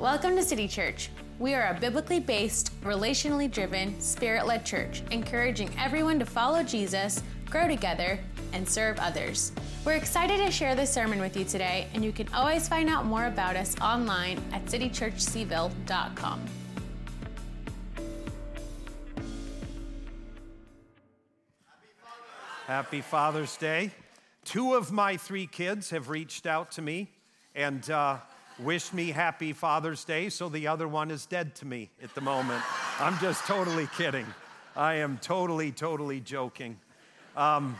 Welcome to City Church. We are a biblically based, relationally driven, spirit led church, encouraging everyone to follow Jesus, grow together, and serve others. We're excited to share this sermon with you today, and you can always find out more about us online at citychurchcville.com. Happy Father's Day. Two of my three kids have reached out to me and uh, wished me happy Father's Day, so the other one is dead to me at the moment. I'm just totally kidding. I am totally, totally joking. Um,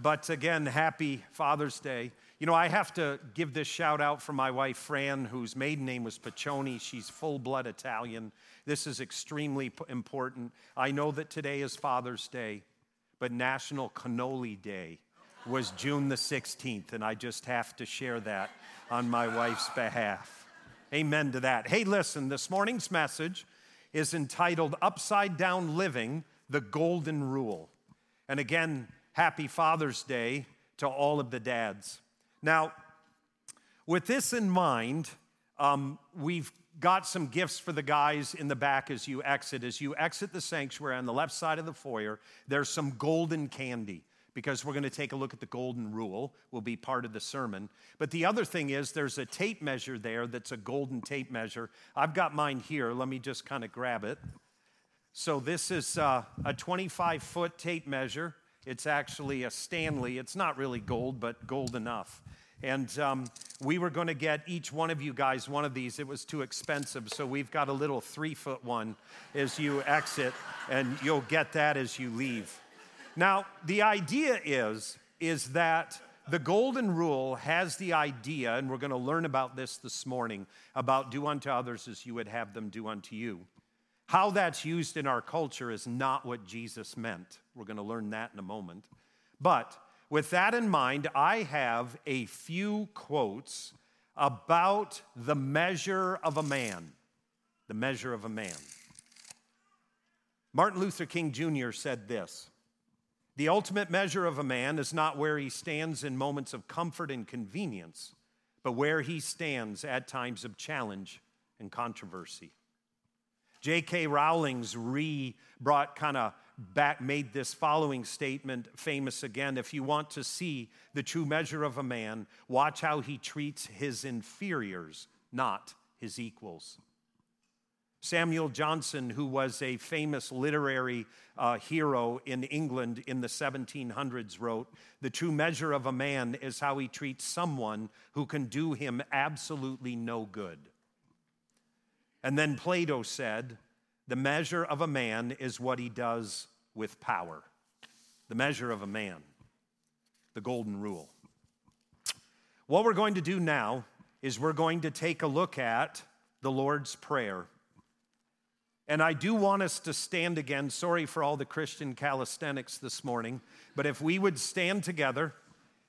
but again, happy Father's Day. You know, I have to give this shout out for my wife, Fran, whose maiden name was Piccioni. She's full blood Italian. This is extremely important. I know that today is Father's Day, but National Cannoli Day was June the 16th, and I just have to share that on my wife's behalf. Amen to that. Hey, listen, this morning's message is entitled Upside Down Living the Golden Rule. And again, happy Father's Day to all of the dads. Now, with this in mind, um, we've got some gifts for the guys in the back as you exit. As you exit the sanctuary on the left side of the foyer, there's some golden candy because we're going to take a look at the golden rule, will be part of the sermon. But the other thing is, there's a tape measure there that's a golden tape measure. I've got mine here. Let me just kind of grab it. So, this is uh, a 25 foot tape measure. It's actually a Stanley. It's not really gold, but gold enough. And um, we were going to get each one of you guys one of these. It was too expensive. So we've got a little three foot one as you exit, and you'll get that as you leave. Now, the idea is, is that the golden rule has the idea, and we're going to learn about this this morning, about do unto others as you would have them do unto you. How that's used in our culture is not what Jesus meant. We're going to learn that in a moment. But with that in mind, I have a few quotes about the measure of a man. The measure of a man. Martin Luther King Jr. said this the ultimate measure of a man is not where he stands in moments of comfort and convenience, but where he stands at times of challenge and controversy. J.K. Rowling's re brought kind of back, made this following statement famous again. If you want to see the true measure of a man, watch how he treats his inferiors, not his equals. Samuel Johnson, who was a famous literary uh, hero in England in the 1700s, wrote The true measure of a man is how he treats someone who can do him absolutely no good. And then Plato said, The measure of a man is what he does with power. The measure of a man, the golden rule. What we're going to do now is we're going to take a look at the Lord's Prayer and I do want us to stand again. Sorry for all the Christian calisthenics this morning, but if we would stand together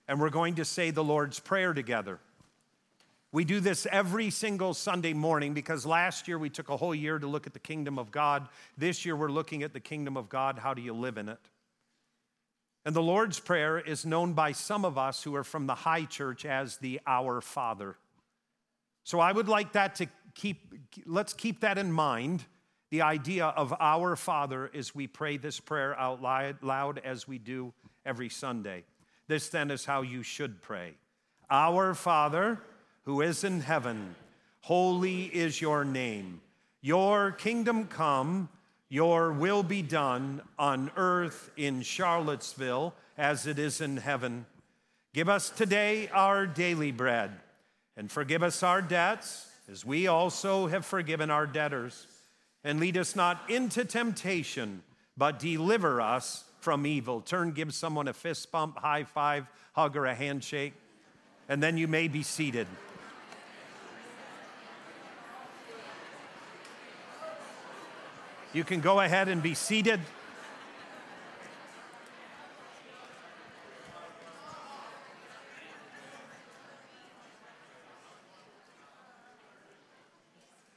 and we're going to say the Lord's Prayer together. We do this every single Sunday morning because last year we took a whole year to look at the kingdom of God. This year we're looking at the kingdom of God. How do you live in it? And the Lord's Prayer is known by some of us who are from the high church as the Our Father. So I would like that to keep, let's keep that in mind the idea of our Father as we pray this prayer out loud as we do every Sunday. This then is how you should pray Our Father who is in heaven, holy is your name. Your kingdom come, your will be done on earth in Charlottesville as it is in heaven. Give us today our daily bread, and forgive us our debts as we also have forgiven our debtors and lead us not into temptation, but deliver us from evil. Turn, give someone a fist bump, high five, hug, or a handshake, and then you may be seated. You can go ahead and be seated.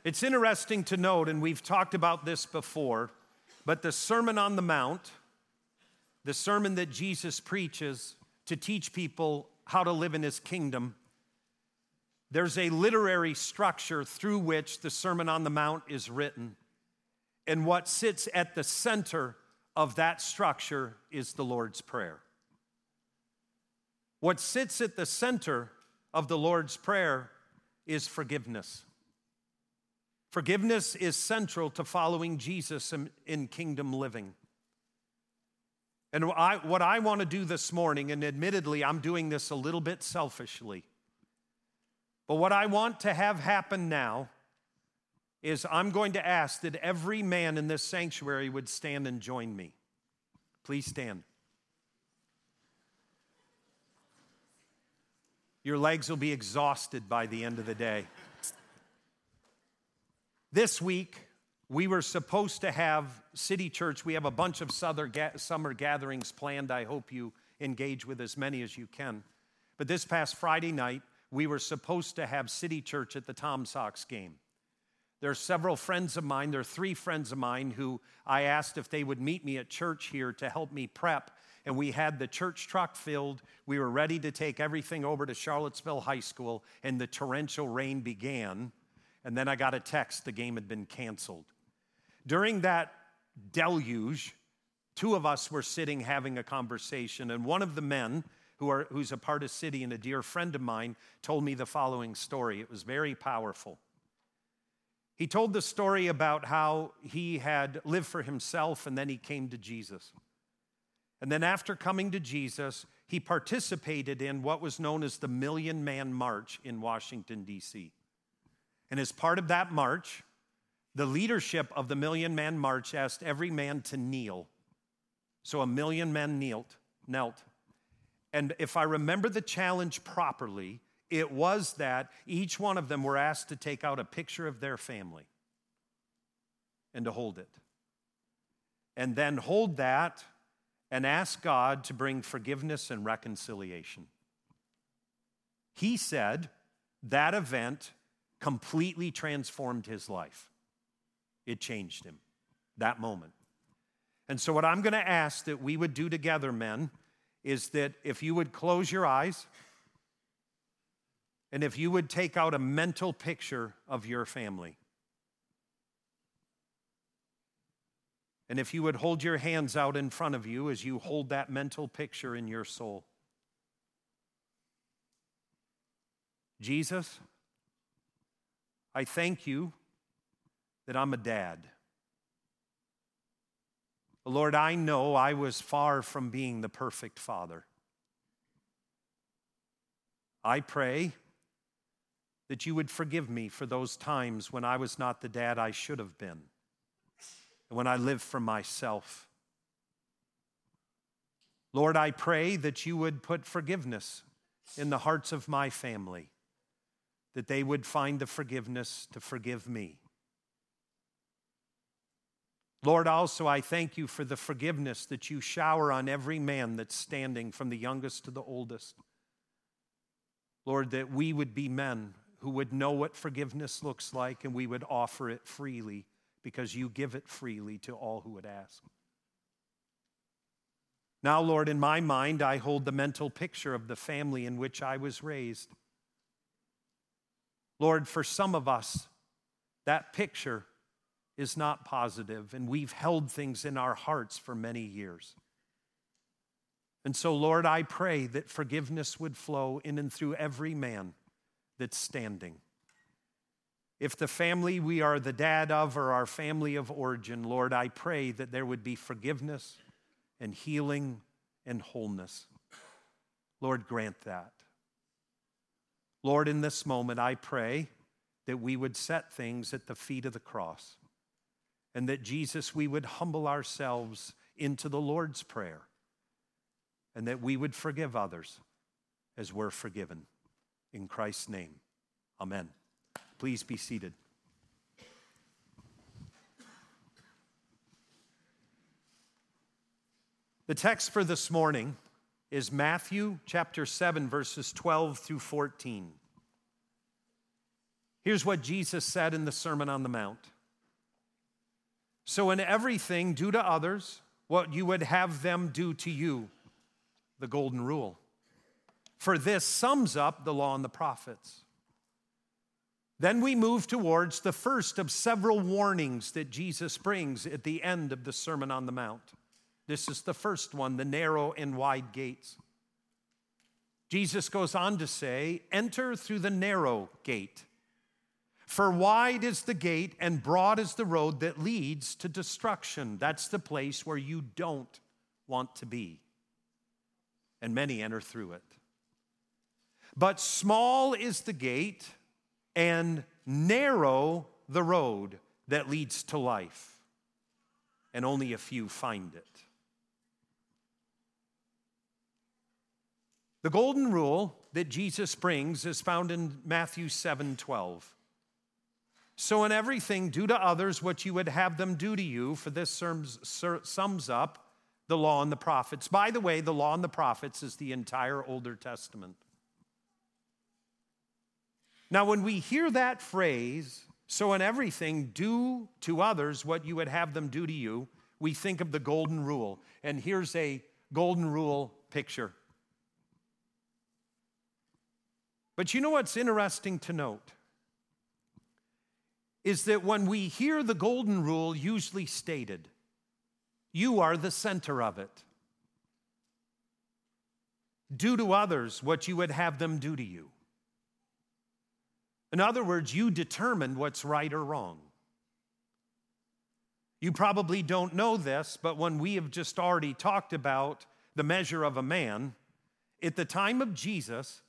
It's interesting to note, and we've talked about this before, but the Sermon on the Mount, the sermon that Jesus preaches to teach people how to live in his kingdom, there's a literary structure through which the Sermon on the Mount is written. And what sits at the center of that structure is the Lord's Prayer. What sits at the center of the Lord's Prayer is forgiveness. Forgiveness is central to following Jesus in, in kingdom living. And I, what I want to do this morning, and admittedly, I'm doing this a little bit selfishly, but what I want to have happen now is I'm going to ask that every man in this sanctuary would stand and join me. Please stand. Your legs will be exhausted by the end of the day. This week, we were supposed to have City Church. We have a bunch of summer gatherings planned. I hope you engage with as many as you can. But this past Friday night, we were supposed to have City Church at the Tom Sox game. There are several friends of mine, there are three friends of mine who I asked if they would meet me at church here to help me prep. And we had the church truck filled. We were ready to take everything over to Charlottesville High School, and the torrential rain began. And then I got a text the game had been canceled. During that deluge, two of us were sitting having a conversation, and one of the men, who are, who's a part of City and a dear friend of mine, told me the following story. It was very powerful. He told the story about how he had lived for himself and then he came to Jesus. And then, after coming to Jesus, he participated in what was known as the Million Man March in Washington, D.C. And as part of that march, the leadership of the Million Man March asked every man to kneel. So a million men knelt, knelt. And if I remember the challenge properly, it was that each one of them were asked to take out a picture of their family and to hold it. And then hold that and ask God to bring forgiveness and reconciliation. He said that event completely transformed his life. It changed him that moment. And so, what I'm going to ask that we would do together, men, is that if you would close your eyes and if you would take out a mental picture of your family. And if you would hold your hands out in front of you as you hold that mental picture in your soul. Jesus, I thank you that I'm a dad. Lord, I know I was far from being the perfect father. I pray that you would forgive me for those times when I was not the dad I should have been, and when I lived for myself. Lord, I pray that you would put forgiveness in the hearts of my family, that they would find the forgiveness to forgive me. Lord, also I thank you for the forgiveness that you shower on every man that's standing from the youngest to the oldest. Lord, that we would be men who would know what forgiveness looks like and we would offer it freely because you give it freely to all who would ask. Now, Lord, in my mind, I hold the mental picture of the family in which I was raised. Lord, for some of us, that picture is not positive, and we've held things in our hearts for many years. And so, Lord, I pray that forgiveness would flow in and through every man that's standing. If the family we are the dad of or our family of origin, Lord, I pray that there would be forgiveness and healing and wholeness. Lord, grant that. Lord, in this moment, I pray that we would set things at the feet of the cross and that Jesus, we would humble ourselves into the Lord's Prayer and that we would forgive others as we're forgiven. In Christ's name, amen. Please be seated. The text for this morning is Matthew chapter 7, verses 12 through 14. Here's what Jesus said in the Sermon on the Mount so, in everything, do to others what you would have them do to you, the golden rule. For this sums up the law and the prophets. Then we move towards the first of several warnings that Jesus brings at the end of the Sermon on the Mount. This is the first one the narrow and wide gates. Jesus goes on to say, Enter through the narrow gate. For wide is the gate and broad is the road that leads to destruction. That's the place where you don't want to be. And many enter through it. But small is the gate and narrow the road that leads to life, and only a few find it. The golden rule that Jesus brings is found in Matthew 7 12. So, in everything, do to others what you would have them do to you, for this sums up the law and the prophets. By the way, the law and the prophets is the entire Older Testament. Now, when we hear that phrase, so in everything, do to others what you would have them do to you, we think of the golden rule. And here's a golden rule picture. But you know what's interesting to note? Is that when we hear the golden rule usually stated, you are the center of it. Do to others what you would have them do to you. In other words, you determine what's right or wrong. You probably don't know this, but when we have just already talked about the measure of a man, at the time of Jesus,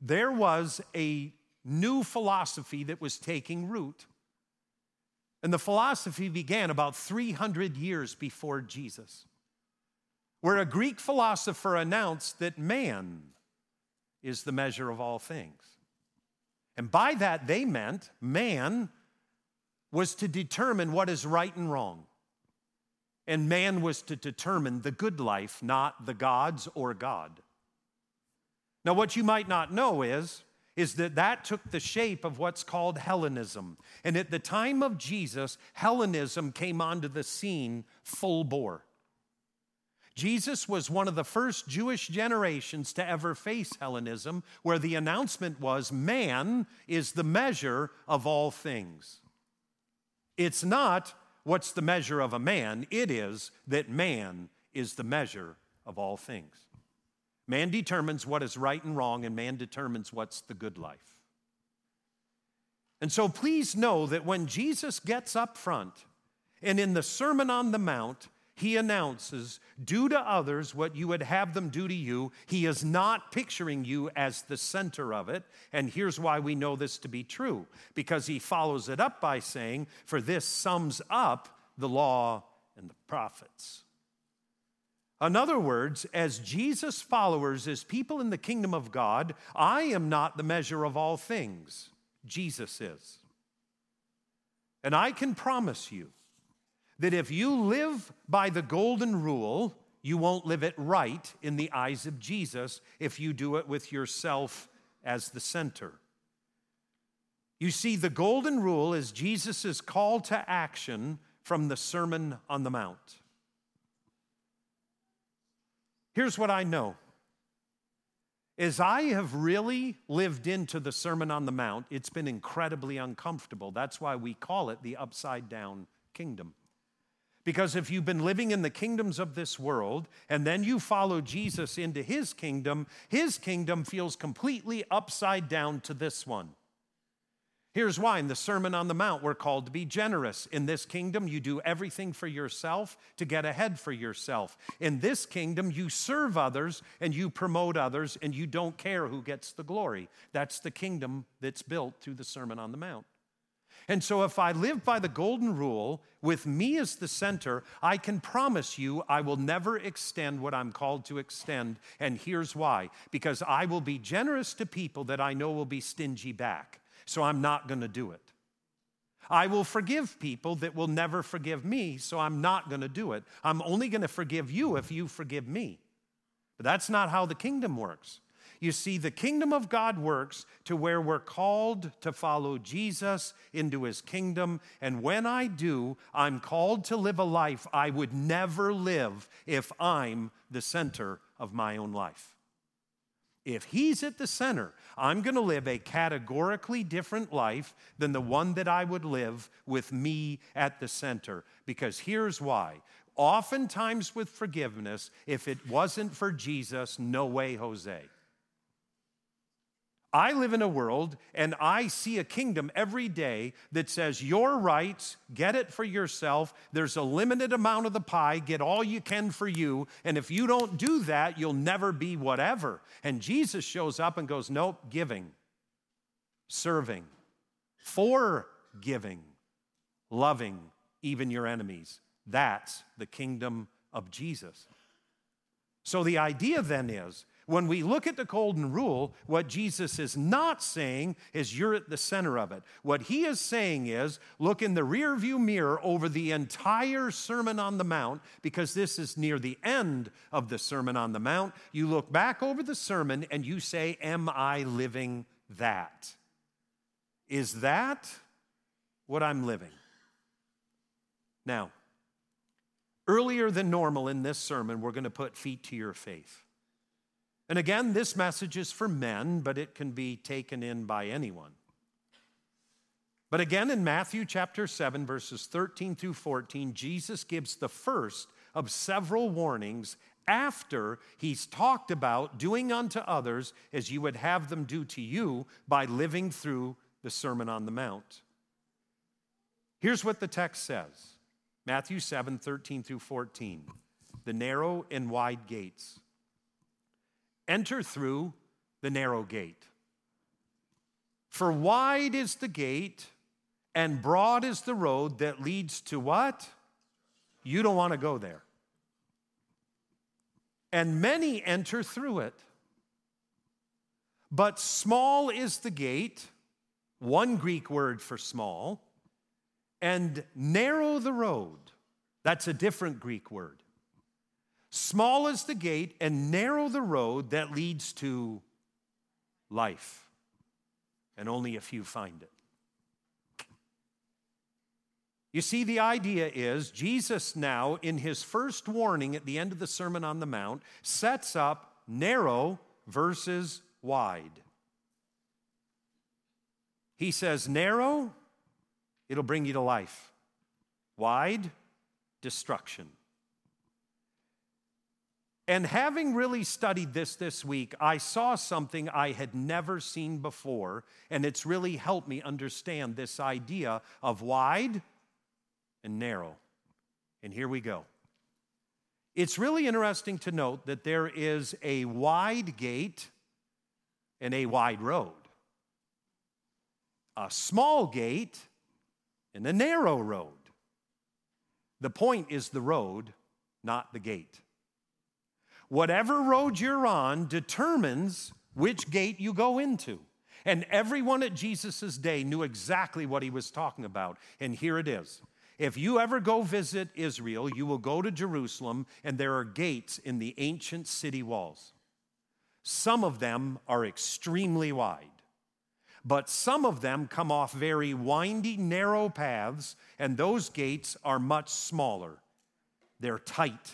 there was a new philosophy that was taking root. And the philosophy began about 300 years before Jesus, where a Greek philosopher announced that man is the measure of all things. And by that, they meant man was to determine what is right and wrong. And man was to determine the good life, not the gods or God. Now, what you might not know is, is that that took the shape of what's called Hellenism. And at the time of Jesus, Hellenism came onto the scene full bore. Jesus was one of the first Jewish generations to ever face Hellenism, where the announcement was man is the measure of all things. It's not what's the measure of a man, it is that man is the measure of all things. Man determines what is right and wrong, and man determines what's the good life. And so please know that when Jesus gets up front and in the Sermon on the Mount, he announces, Do to others what you would have them do to you. He is not picturing you as the center of it. And here's why we know this to be true because he follows it up by saying, For this sums up the law and the prophets. In other words, as Jesus' followers, as people in the kingdom of God, I am not the measure of all things. Jesus is. And I can promise you that if you live by the golden rule, you won't live it right in the eyes of Jesus if you do it with yourself as the center. You see, the golden rule is Jesus' call to action from the Sermon on the Mount. Here's what I know. As I have really lived into the Sermon on the Mount, it's been incredibly uncomfortable. That's why we call it the upside down kingdom. Because if you've been living in the kingdoms of this world and then you follow Jesus into his kingdom, his kingdom feels completely upside down to this one. Here's why in the Sermon on the Mount, we're called to be generous. In this kingdom, you do everything for yourself to get ahead for yourself. In this kingdom, you serve others and you promote others and you don't care who gets the glory. That's the kingdom that's built through the Sermon on the Mount. And so, if I live by the golden rule with me as the center, I can promise you I will never extend what I'm called to extend. And here's why because I will be generous to people that I know will be stingy back. So, I'm not going to do it. I will forgive people that will never forgive me, so I'm not going to do it. I'm only going to forgive you if you forgive me. But that's not how the kingdom works. You see, the kingdom of God works to where we're called to follow Jesus into his kingdom. And when I do, I'm called to live a life I would never live if I'm the center of my own life. If He's at the center, I'm going to live a categorically different life than the one that I would live with me at the center. Because here's why. Oftentimes, with forgiveness, if it wasn't for Jesus, no way, Jose. I live in a world and I see a kingdom every day that says your rights, get it for yourself. There's a limited amount of the pie, get all you can for you. And if you don't do that, you'll never be whatever. And Jesus shows up and goes, Nope, giving, serving, forgiving, loving even your enemies. That's the kingdom of Jesus. So the idea then is when we look at the golden rule, what Jesus is not saying is you're at the center of it. What he is saying is look in the rearview mirror over the entire Sermon on the Mount, because this is near the end of the Sermon on the Mount. You look back over the sermon and you say, Am I living that? Is that what I'm living? Now, earlier than normal in this sermon, we're going to put feet to your faith. And again, this message is for men, but it can be taken in by anyone. But again, in Matthew chapter 7, verses 13 through 14, Jesus gives the first of several warnings after he's talked about doing unto others as you would have them do to you by living through the Sermon on the Mount. Here's what the text says Matthew 7, 13 through 14. The narrow and wide gates. Enter through the narrow gate. For wide is the gate and broad is the road that leads to what? You don't want to go there. And many enter through it. But small is the gate, one Greek word for small, and narrow the road. That's a different Greek word. Small is the gate and narrow the road that leads to life, and only a few find it. You see, the idea is Jesus now, in his first warning at the end of the Sermon on the Mount, sets up narrow versus wide. He says, narrow, it'll bring you to life. Wide, destruction. And having really studied this this week, I saw something I had never seen before, and it's really helped me understand this idea of wide and narrow. And here we go. It's really interesting to note that there is a wide gate and a wide road, a small gate and a narrow road. The point is the road, not the gate. Whatever road you're on determines which gate you go into. And everyone at Jesus' day knew exactly what he was talking about. And here it is. If you ever go visit Israel, you will go to Jerusalem, and there are gates in the ancient city walls. Some of them are extremely wide, but some of them come off very windy, narrow paths, and those gates are much smaller. They're tight.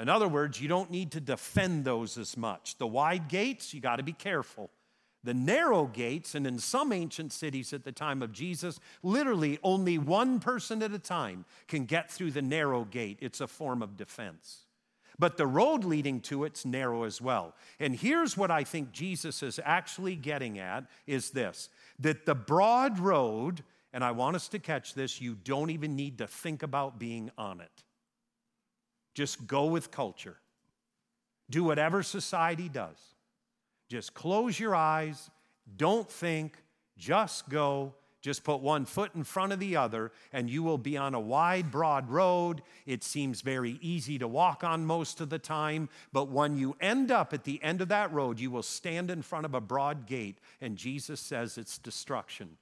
In other words, you don't need to defend those as much. The wide gates, you got to be careful. The narrow gates, and in some ancient cities at the time of Jesus, literally only one person at a time can get through the narrow gate. It's a form of defense. But the road leading to it's narrow as well. And here's what I think Jesus is actually getting at is this that the broad road, and I want us to catch this, you don't even need to think about being on it. Just go with culture. Do whatever society does. Just close your eyes, don't think, just go. Just put one foot in front of the other, and you will be on a wide, broad road. It seems very easy to walk on most of the time, but when you end up at the end of that road, you will stand in front of a broad gate, and Jesus says it's destruction.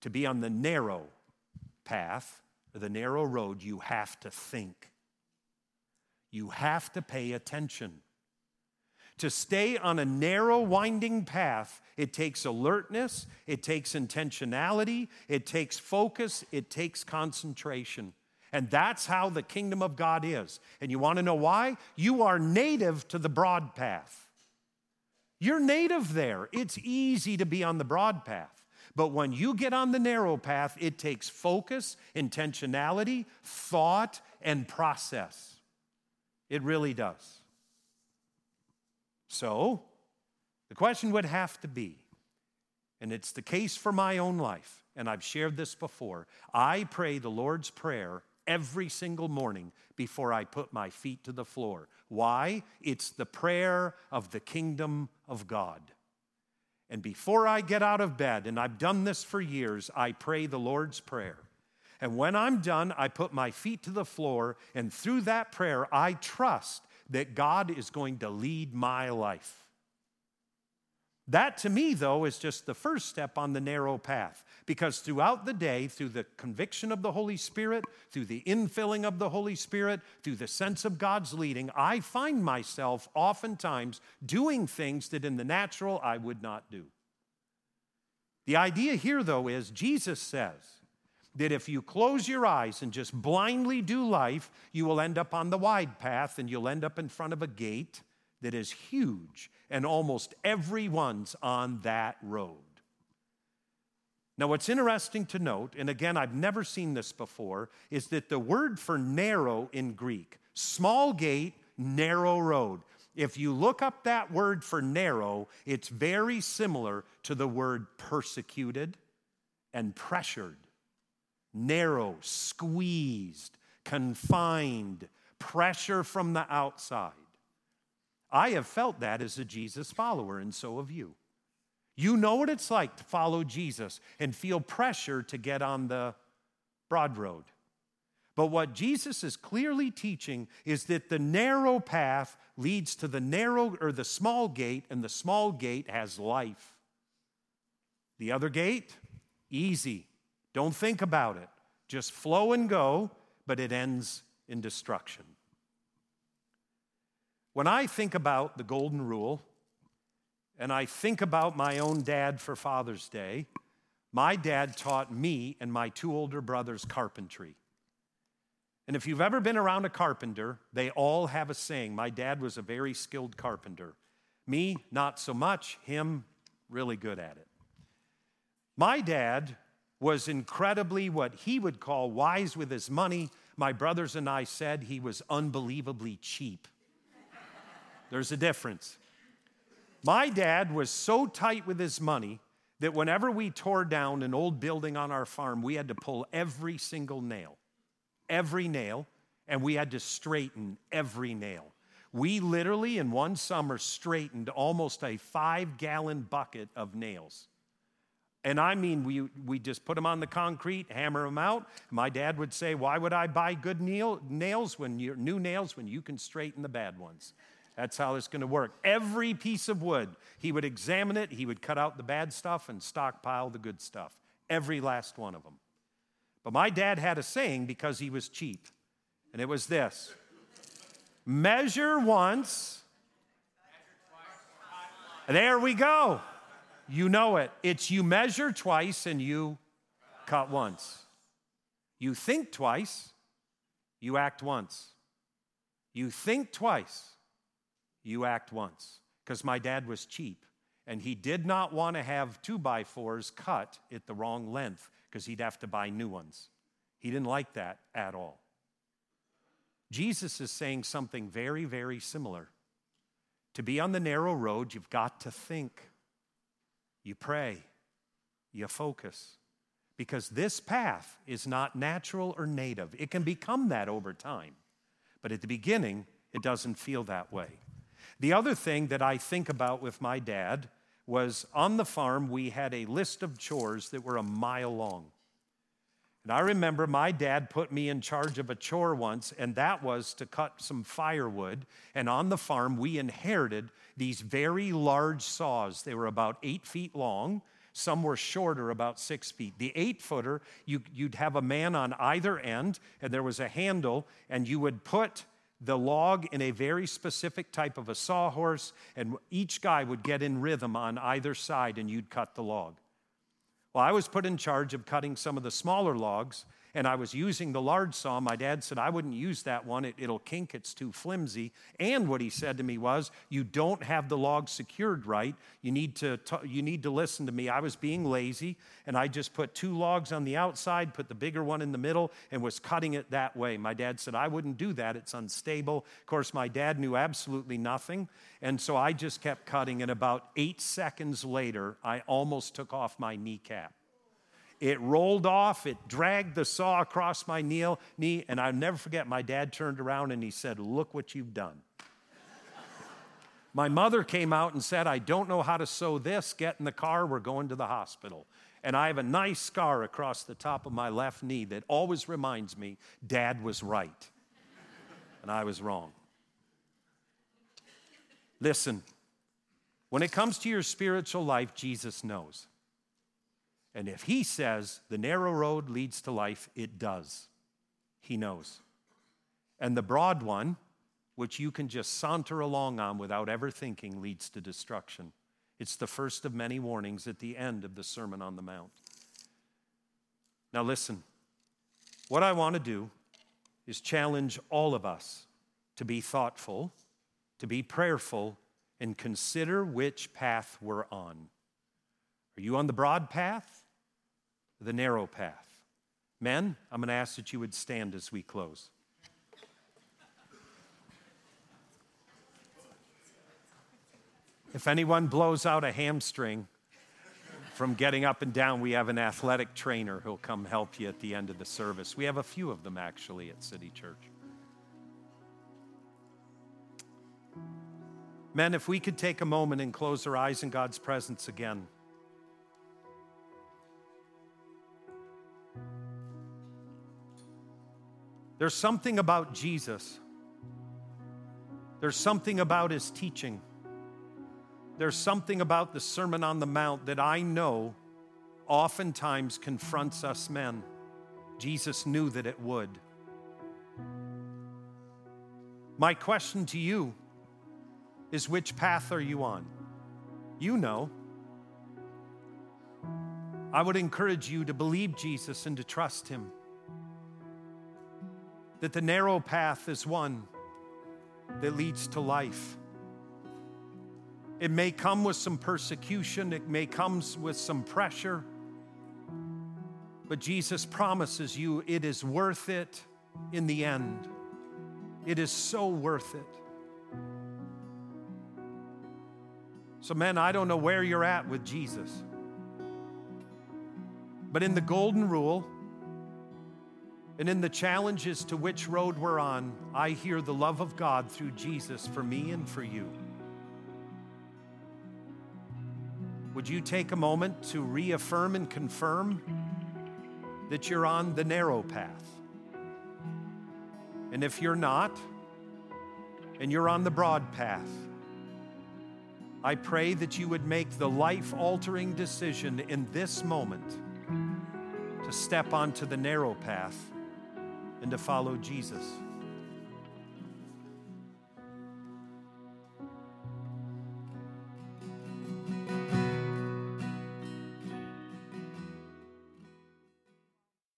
To be on the narrow path the narrow road, you have to think. You have to pay attention. To stay on a narrow, winding path, it takes alertness, it takes intentionality, it takes focus, it takes concentration. And that's how the kingdom of God is. And you want to know why? You are native to the broad path. You're native there. It's easy to be on the broad path. But when you get on the narrow path, it takes focus, intentionality, thought, and process. It really does. So, the question would have to be, and it's the case for my own life, and I've shared this before. I pray the Lord's Prayer every single morning before I put my feet to the floor. Why? It's the prayer of the kingdom of God. And before I get out of bed, and I've done this for years, I pray the Lord's Prayer. And when I'm done, I put my feet to the floor, and through that prayer, I trust that God is going to lead my life. That to me, though, is just the first step on the narrow path. Because throughout the day, through the conviction of the Holy Spirit, through the infilling of the Holy Spirit, through the sense of God's leading, I find myself oftentimes doing things that in the natural I would not do. The idea here, though, is Jesus says that if you close your eyes and just blindly do life, you will end up on the wide path and you'll end up in front of a gate that is huge and almost everyone's on that road. Now, what's interesting to note, and again, I've never seen this before, is that the word for narrow in Greek, small gate, narrow road. If you look up that word for narrow, it's very similar to the word persecuted and pressured. Narrow, squeezed, confined, pressure from the outside. I have felt that as a Jesus follower, and so have you. You know what it's like to follow Jesus and feel pressure to get on the broad road. But what Jesus is clearly teaching is that the narrow path leads to the narrow or the small gate, and the small gate has life. The other gate, easy. Don't think about it. Just flow and go, but it ends in destruction. When I think about the Golden Rule, and I think about my own dad for Father's Day, my dad taught me and my two older brothers carpentry. And if you've ever been around a carpenter, they all have a saying. My dad was a very skilled carpenter. Me, not so much. Him, really good at it. My dad was incredibly what he would call wise with his money. My brothers and I said he was unbelievably cheap. There's a difference. My dad was so tight with his money that whenever we tore down an old building on our farm, we had to pull every single nail, every nail, and we had to straighten every nail. We literally, in one summer, straightened almost a five gallon bucket of nails. And I mean, we, we just put them on the concrete, hammer them out. My dad would say, Why would I buy good nail, nails when you new nails when you can straighten the bad ones? That's how it's going to work. Every piece of wood, he would examine it, he would cut out the bad stuff and stockpile the good stuff. Every last one of them. But my dad had a saying because he was cheap, and it was this measure once. There we go. You know it. It's you measure twice and you cut once. You think twice, you act once. You think twice, you act once. Because my dad was cheap and he did not want to have two by fours cut at the wrong length because he'd have to buy new ones. He didn't like that at all. Jesus is saying something very, very similar. To be on the narrow road, you've got to think. You pray. You focus. Because this path is not natural or native. It can become that over time. But at the beginning, it doesn't feel that way. The other thing that I think about with my dad was on the farm, we had a list of chores that were a mile long. And I remember my dad put me in charge of a chore once, and that was to cut some firewood. And on the farm, we inherited these very large saws. They were about eight feet long. Some were shorter, about six feet. The eight footer, you, would have a man on either end, and there was a handle, and you would put the log in a very specific type of a sawhorse, and each guy would get in rhythm on either side, and you'd cut the log. Well, I was put in charge of cutting some of the smaller logs, and I was using the large saw. My dad said, I wouldn't use that one, it, will kink, it's too flimsy. And what he said to me was, You don't have the log secured right. You need, to t- you need to listen to me. I was being lazy, and I just put two logs on the outside, put the bigger one in the middle, and was cutting it that way. My dad said, I wouldn't do that, it's unstable. Of course, my dad knew absolutely nothing, and so I just kept cutting, and about eight seconds later, I almost took off my kneecap. It rolled off, it dragged the saw across my knee, and I'll never forget my dad turned around and he said, Look what you've done. my mother came out and said, I don't know how to sew this. Get in the car, we're going to the hospital. And I have a nice scar across the top of my left knee that always reminds me dad was right. and I was wrong. Listen, when it comes to your spiritual life, Jesus knows. And if he says the narrow road leads to life, it does. He knows. And the broad one, which you can just saunter along on without ever thinking, leads to destruction. It's the first of many warnings at the end of the Sermon on the Mount. Now, listen, what I want to do is challenge all of us to be thoughtful, to be prayerful, and consider which path we're on. Are you on the broad path the narrow path. Men, I'm going to ask that you would stand as we close. If anyone blows out a hamstring from getting up and down, we have an athletic trainer who'll come help you at the end of the service. We have a few of them actually at City Church. Men, if we could take a moment and close our eyes in God's presence again. There's something about Jesus. There's something about his teaching. There's something about the Sermon on the Mount that I know oftentimes confronts us men. Jesus knew that it would. My question to you is which path are you on? You know. I would encourage you to believe Jesus and to trust him that the narrow path is one that leads to life. It may come with some persecution, it may come with some pressure, but Jesus promises you it is worth it in the end. It is so worth it. So, men, I don't know where you're at with Jesus, but in the golden rule, and in the challenges to which road we're on, I hear the love of God through Jesus for me and for you. Would you take a moment to reaffirm and confirm that you're on the narrow path? And if you're not, and you're on the broad path, I pray that you would make the life altering decision in this moment to step onto the narrow path and to follow Jesus.